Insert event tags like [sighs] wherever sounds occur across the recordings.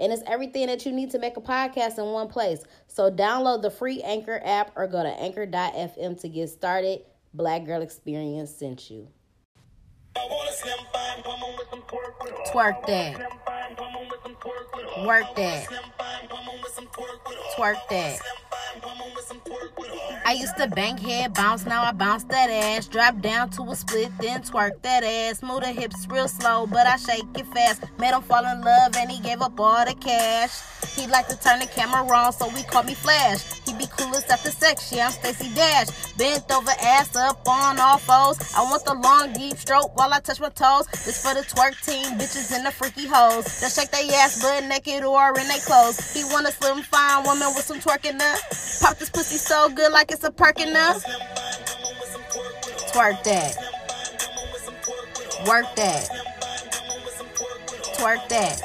And it's everything that you need to make a podcast in one place. So download the free Anchor app or go to anchor.fm to get started. Black Girl Experience sent you. Twerk that. Work that. Twerk that. I used to bang head bounce, now I bounce that ass. Drop down to a split, then twerk that ass. Move the hips real slow, but I shake it fast. Made him fall in love and he gave up all the cash. He like to turn the camera on, so we call me Flash. He be coolest after sex, yeah, I'm Stacy Dash. Bent over, ass up on all fours. I want the long, deep stroke while I touch my toes. This for the twerk team, bitches and the freaky hoes. That shake their ass butt naked or in they clothes. He want a slim, fine woman with some twerking up. Pop this pussy so good like it's a perking up. Twerk that. Work that. Twerk that.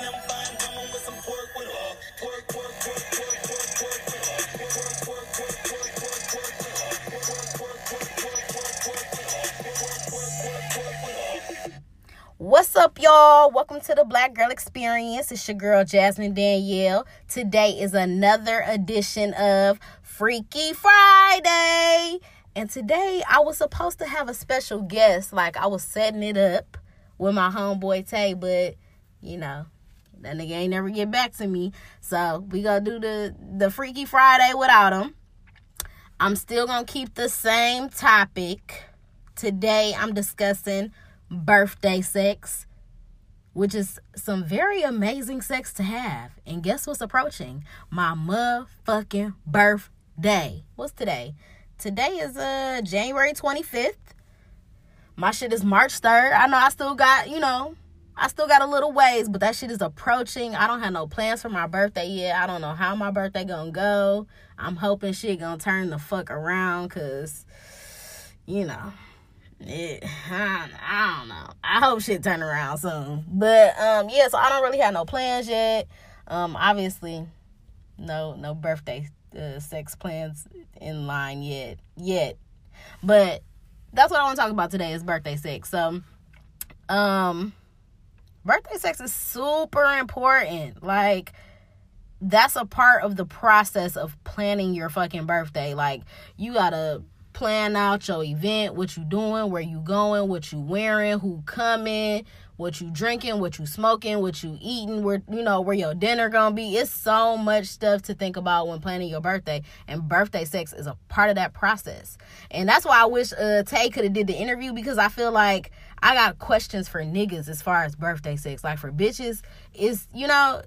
What's up, y'all? Welcome to the Black Girl Experience. It's your girl, Jasmine Danielle. Today is another edition of Freaky Friday. And today I was supposed to have a special guest. Like, I was setting it up with my homeboy Tay, but you know, that nigga ain't never get back to me. So we gonna do the, the Freaky Friday without him. I'm still gonna keep the same topic. Today I'm discussing birthday sex, which is some very amazing sex to have. And guess what's approaching? My motherfucking birthday. What's today? Today is uh January 25th. My shit is March 3rd. I know I still got, you know, I still got a little ways, but that shit is approaching. I don't have no plans for my birthday yet. I don't know how my birthday gonna go. I'm hoping shit gonna turn the fuck around cause you know it, I, I don't know. I hope shit turn around soon. But um yeah, so I don't really have no plans yet. Um obviously no no birthday uh, sex plans in line yet yet. But that's what I want to talk about today is birthday sex. So um birthday sex is super important. Like that's a part of the process of planning your fucking birthday. Like you got to plan out your event, what you doing, where you going, what you wearing, who coming, what you drinking, what you smoking, what you eating, where you know where your dinner gonna be. It's so much stuff to think about when planning your birthday, and birthday sex is a part of that process. And that's why I wish uh, Tay could have did the interview because I feel like I got questions for niggas as far as birthday sex. Like for bitches, it's you know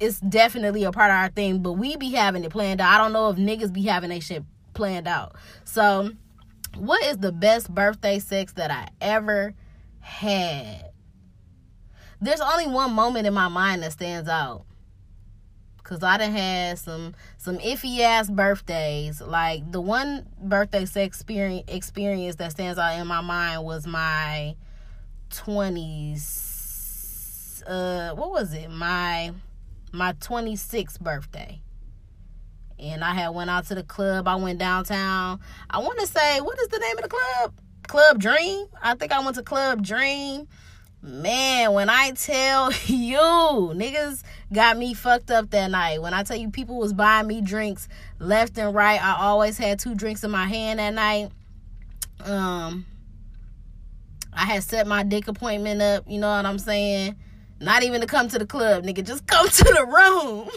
it's definitely a part of our thing, but we be having it planned out. I don't know if niggas be having that shit planned out. So, what is the best birthday sex that I ever had? There's only one moment in my mind that stands out. Cause I done had some some iffy ass birthdays. Like the one birthday sex experience experience that stands out in my mind was my twenties. Uh, what was it? My my twenty sixth birthday and I had went out to the club. I went downtown. I want to say, what is the name of the club? Club Dream. I think I went to Club Dream. Man, when I tell [laughs] you, niggas got me fucked up that night. When I tell you people was buying me drinks left and right, I always had two drinks in my hand that night. Um, I had set my dick appointment up, you know what I'm saying? Not even to come to the club, nigga, just [laughs] come to the room.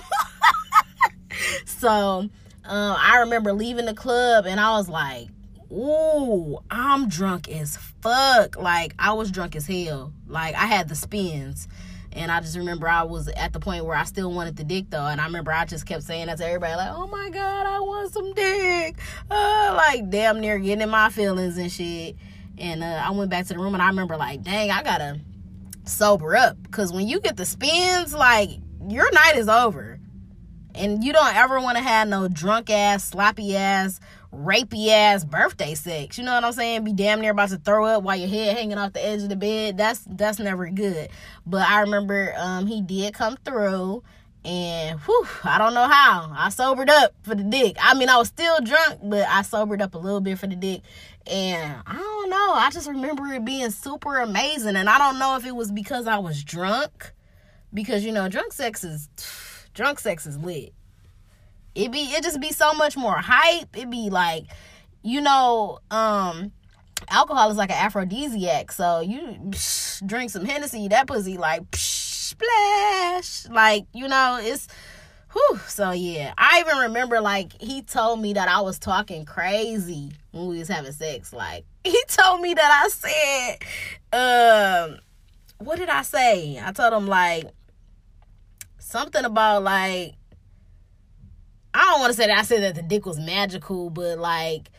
[laughs] so um, I remember leaving the club and I was like, ooh, I'm drunk as fuck. Like I was drunk as hell. Like I had the spins. And I just remember I was at the point where I still wanted the dick though. And I remember I just kept saying that to everybody, like, oh my God, I want some dick. Uh, like damn near getting in my feelings and shit. And uh, I went back to the room and I remember like, dang, I gotta sober up. Cause when you get the spins, like your night is over And you don't ever want to have no drunk ass, sloppy ass, rapey ass birthday sex. You know what I'm saying? Be damn near about to throw up while your head hanging off the edge of the bed. That's that's never good. But I remember um he did come through and whew, I don't know how. I sobered up for the dick. I mean, I was still drunk, but I sobered up a little bit for the dick. And I don't know. I just remember it being super amazing. And I don't know if it was because I was drunk. Because, you know, drunk sex is [sighs] drunk sex is lit. It be it just be so much more hype. It be like, you know, um, alcohol is like an aphrodisiac. So you psh, drink some Hennessy, that pussy like psh, splash. Like, you know, it's whew. So yeah. I even remember like he told me that I was talking crazy when we was having sex. Like [laughs] he told me that I said, um, what did I say? I told him like something about like I don't want to say that I said that the dick was magical, but like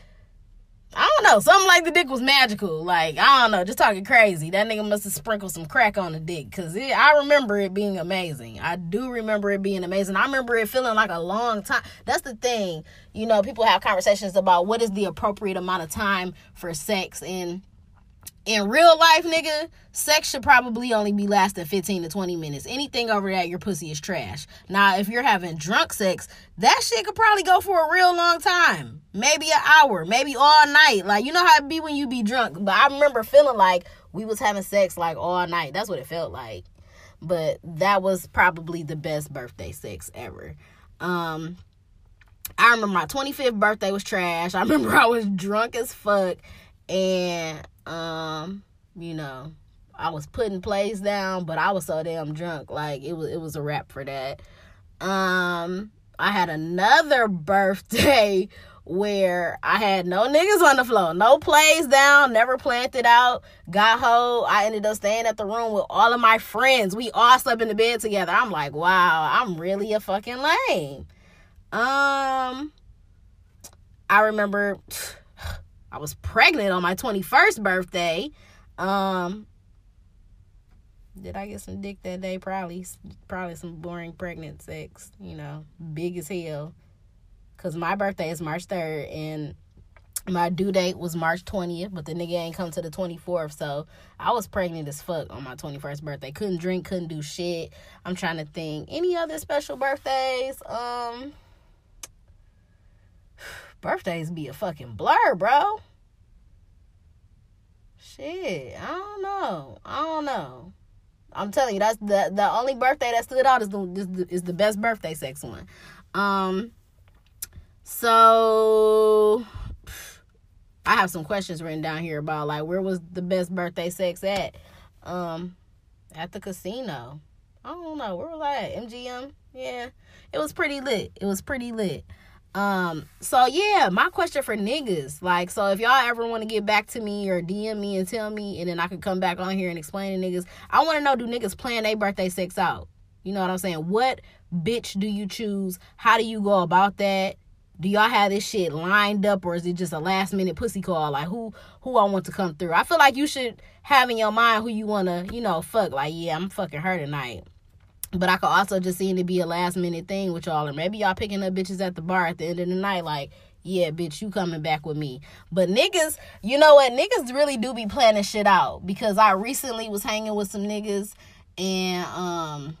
I don't know, something like the dick was magical. Like, I don't know, just talking crazy. That nigga must have sprinkled some crack on the dick. Cause I remember it being amazing. I do remember it being amazing. I remember it feeling like a long time. That's the thing. You know, people have conversations about what is the appropriate amount of time for sex and in real life, nigga, sex should probably only be lasting 15 to 20 minutes. Anything over that, your pussy is trash. Now, if you're having drunk sex, that shit could probably go for a real long time. Maybe an hour, maybe all night. Like, you know how it be when you be drunk. But I remember feeling like we was having sex like all night. That's what it felt like. But that was probably the best birthday sex ever. Um, I remember my 25th birthday was trash. [laughs] I remember I was drunk as fuck and um, you know, I was putting plays down, but I was so damn drunk, like it was it was a wrap for that. Um, I had another [laughs] birthday where I had no niggas on the floor, no plays down, never planted out, got home. I ended up staying at the room with all of my friends. We all slept in the bed together. I'm like, wow, I'm really a fucking lame. Um, I remember I was pregnant on my 21st birthday. Um, did I get some dick that day? Probably, probably some boring pregnant sex. You know, big as hell. Cause my birthday is March 3rd and my due date was March 20th, but the nigga ain't come to the 24th. So I was pregnant as fuck on my 21st birthday. Couldn't drink, couldn't do shit. I'm trying to think. Any other special birthdays? Um birthdays be a fucking blur, bro. Shit, I don't know. I don't know. I'm telling you, that's the the only birthday that stood out is the is the, best birthday sex one. Um, so I have some questions written down here about like where was the best birthday sex at? Um, at the casino. I don't know where was I at? MGM. Yeah, it was pretty lit. It was pretty lit. Um, so yeah, my question for niggas, like, so if y'all ever want to get back to me or DM me and tell me, and then I can come back on here and explain to niggas, I want to know do niggas plan their birthday sex out? You know what I'm saying? What bitch do you choose? How do you go about that? Do y'all have this shit lined up or is it just a last minute pussy call? Like who who I want to come through? I feel like you should have in your mind who you wanna, you know, fuck. Like, yeah, I'm fucking her tonight. But I could also just seem to be a last minute thing with y'all. Or maybe y'all picking up bitches at the bar at the end of the night, like, yeah, bitch, you coming back with me. But niggas, you know what? Niggas really do be planning shit out. Because I recently was hanging with some niggas and um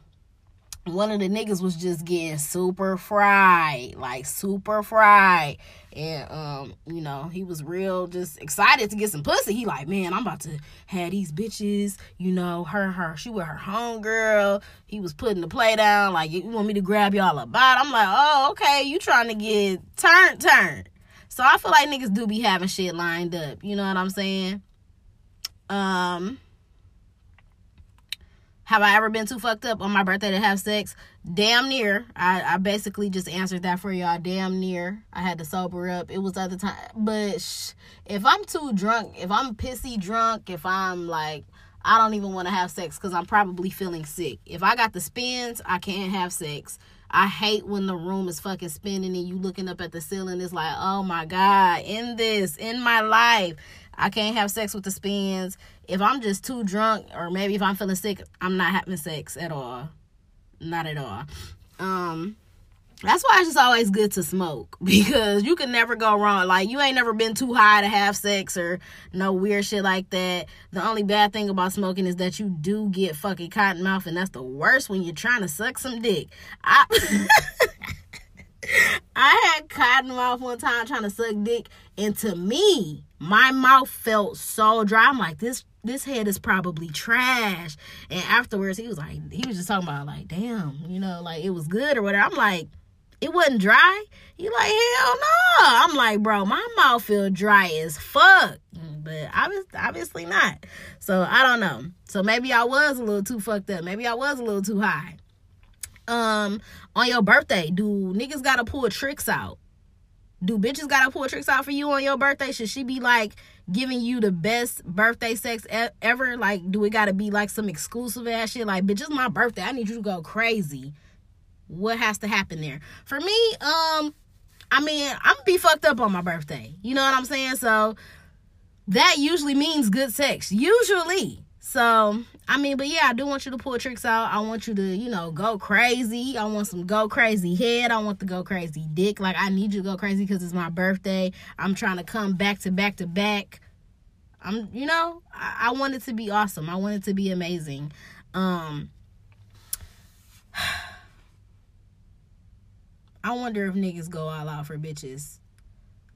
one of the niggas was just getting super fried, like super fried. And um, you know, he was real just excited to get some pussy. He like, man, I'm about to have these bitches, you know, her her she with her homegirl. He was putting the play down, like, you want me to grab y'all a about? I'm like, oh, okay, you trying to get turned turned. So I feel like niggas do be having shit lined up. You know what I'm saying? Um have I ever been too fucked up on my birthday to have sex? Damn near. I, I basically just answered that for y'all. Damn near. I had to sober up. It was other time. But if I'm too drunk, if I'm pissy drunk, if I'm like, I don't even want to have sex because I'm probably feeling sick. If I got the spins, I can't have sex. I hate when the room is fucking spinning and you looking up at the ceiling. It's like, oh my God, in this, in my life. I can't have sex with the spins. If I'm just too drunk, or maybe if I'm feeling sick, I'm not having sex at all. Not at all. Um, that's why it's just always good to smoke [laughs] because you can never go wrong. Like you ain't never been too high to have sex or no weird shit like that. The only bad thing about smoking is that you do get fucking cotton mouth, and that's the worst when you're trying to suck some dick. I [laughs] [laughs] I had cotton mouth one time trying to suck dick, and to me, my mouth felt so dry. I'm like, this this head is probably trash. And afterwards, he was like, he was just talking about like, damn, you know, like it was good or whatever. I'm like, it wasn't dry. You like hell no. I'm like, bro, my mouth feel dry as fuck. But obviously not. So I don't know. So maybe I was a little too fucked up. Maybe I was a little too high. Um, on your birthday, do niggas gotta pull tricks out? Do bitches gotta pull tricks out for you on your birthday? Should she be like giving you the best birthday sex e- ever? Like, do it gotta be like some exclusive ass shit? Like, bitch, it's my birthday. I need you to go crazy what has to happen there for me um i mean i'm be fucked up on my birthday you know what i'm saying so that usually means good sex usually so i mean but yeah i do want you to pull tricks out. I want you to you know go crazy. I want some go crazy head. I want the go crazy dick. Like i need you to go crazy because it's my birthday. I'm trying to come back to back to back. I'm you know I, I want it to be awesome. I want it to be amazing. Um [sighs] I wonder if niggas go all out for bitches.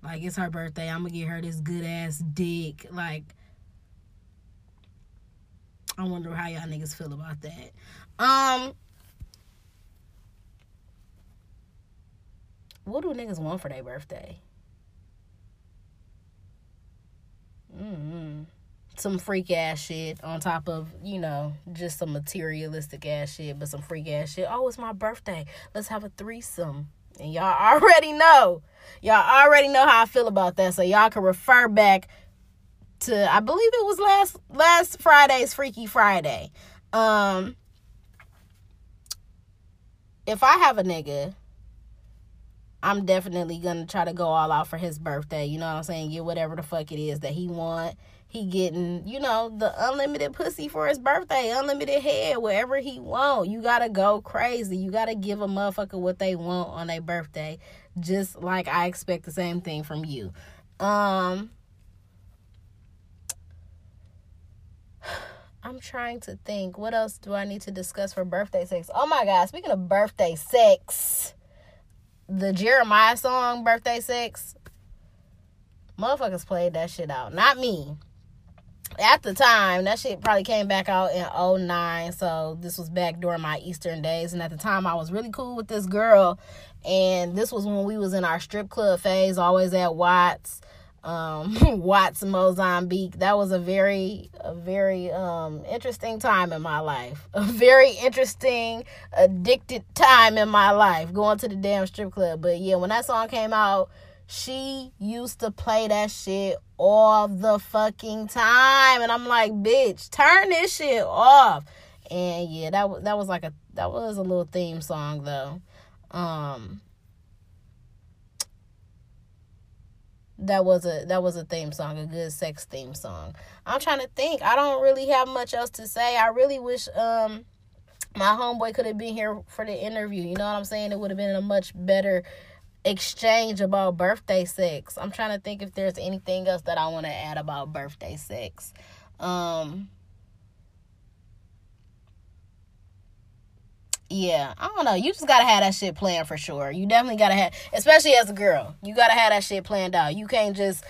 Like it's her birthday, I'm gonna get her this good ass dick. Like I wonder how y'all niggas feel about that. Um What do niggas want for their birthday? Mm-hmm. Some freak ass shit on top of, you know, just some materialistic ass shit, but some freak ass shit. Oh, it's my birthday. Let's have a threesome. And y'all [laughs] already know. Y'all already know how I feel about that. So y'all can refer back to I believe it was last last Friday's Freaky Friday. Um if I have a nigga, I'm definitely gonna try to go all out for his birthday. You know what I'm saying? Get whatever the fuck it is that he want he getting you know the unlimited pussy for his birthday unlimited head whatever he want you gotta go crazy you gotta give a motherfucker what they want on their birthday just like i expect the same thing from you um i'm trying to think. What else do i need to discuss for birthday sex? Oh my god speaking of birthday sex the Jeremih song birthday sex motherfuckers played that shit out. Not me. At the time that shit probably came back out in 09 so this was back during my eastern days and at the time i was really cool with this girl and this was when we was in our strip club phase always at watts um [laughs] watts mozambique that was a very a very um interesting time in my life [laughs] a very interesting addicted time in my life going to the damn strip club but yeah when that song came out she used to play that shit all the fucking time. And I'm like, bitch, turn this shit off. And yeah, that that was like a that was a little theme song though. Um that was a that was a theme song, a good sex theme song. I'm trying to think. I don't really have much else to say. I really wish um my homeboy could have been here for the interview. You know what I'm saying? It would have been a much better exchange about birthday sex. I'm trying to think if there's anything else that I want to add about birthday sex. Um Yeah, I don't know. You just gotta have that shit planned for sure. You definitely gotta have, especially as a girl, you gotta have that shit planned out. You can't just,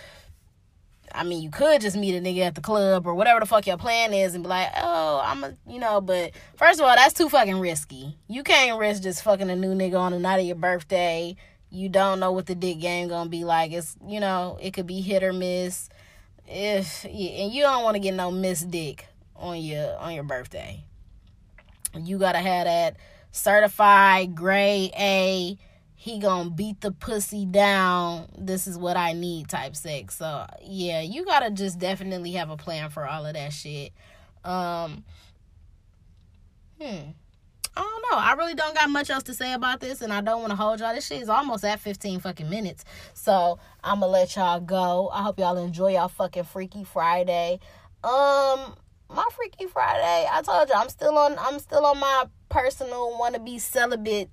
I mean, you could just meet a nigga at the club or whatever the fuck your plan is and be like, oh, I'm a, you know, but first of all, that's too fucking risky. You can't risk just fucking a new nigga on the night of your birthday you don't know what the dick game gonna be like. It's you know it could be hit or miss. If and you don't want to get no miss dick on your on your birthday. You gotta have that certified grade A. He gonna beat the pussy down. This is what I need type sex. So yeah, you gotta just definitely have a plan for all of that shit. Um. Hmm. I don't know. I really don't got much else to say about this, and I don't want to hold y'all. This shit is almost at 15 fucking minutes. So I'm gonna let y'all go. I hope y'all enjoy y'all fucking Freaky Friday. Um, my Freaky Friday. I told you I'm still on. I'm still on my personal wanna be celibate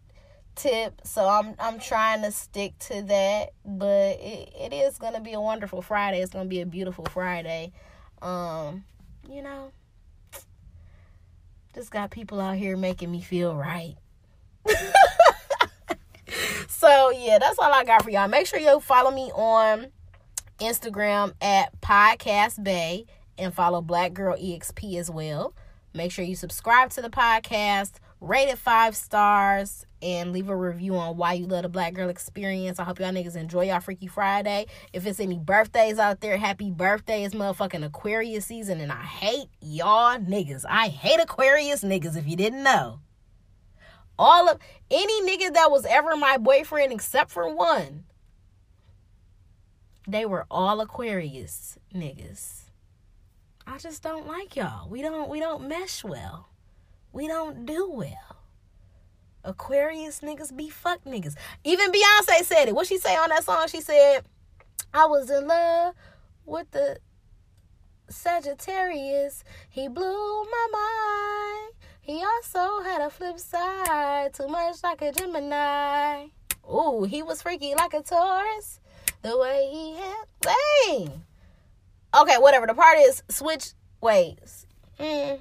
tip. So I'm I'm trying to stick to that. But it, it is gonna be a wonderful Friday. It's gonna be a beautiful Friday. Um, you know. Just got people out here making me feel right. [laughs] so yeah, that's all I got for y'all. Make sure you follow me on Instagram at Podcast Bay and follow Black Girl EXP as well. Make sure you subscribe to the podcast, rate it five stars, and leave a review on why you love the Black Girl Experience. I hope y'all niggas enjoy y'all Freaky Friday. If it's any birthdays out there, happy birthday. It's motherfucking Aquarius season, and I hate y'all niggas. I hate Aquarius niggas if you didn't know. All of any nigga that was ever my boyfriend except for one, they were all Aquarius niggas. I just don't like y'all. We don't we don't mesh well. We don't do well. Aquarius niggas be fuck niggas. Even Beyonce said it. What she say on that song? She said, I was in love with the Sagittarius. He blew my mind. He also had a flip side, too much like a Gemini. Ooh, he was freaky like a Taurus. The way he had. Dang. Okay, whatever. The part is switch. Wait. Mm.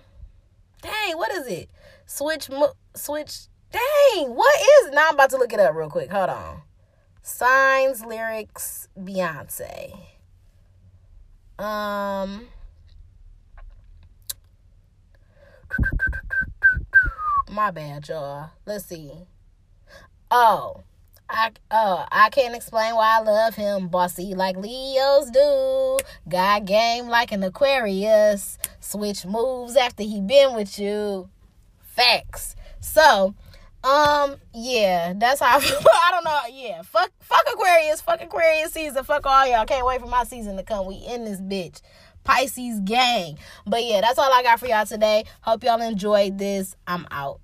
Dang, what is it? Switch. Switch. Dang, what is? Now I'm about to look it up real quick. Hold on. Signs, lyrics, Beyonce. Um. My bad, y'all. Let's see. Oh. I uh I can't explain why I love him. Bossy like Leos do. Got game like an Aquarius. Switch moves after he been with you. Facts. So, um, yeah, that's how [laughs] I. I don't know. Yeah, fuck, fuck Aquarius, fuck Aquarius season, fuck all y'all. Can't wait for my season to come. We in this bitch. Pisces gang. But yeah, that's all I got for y'all today. Hope y'all enjoyed this. I'm out.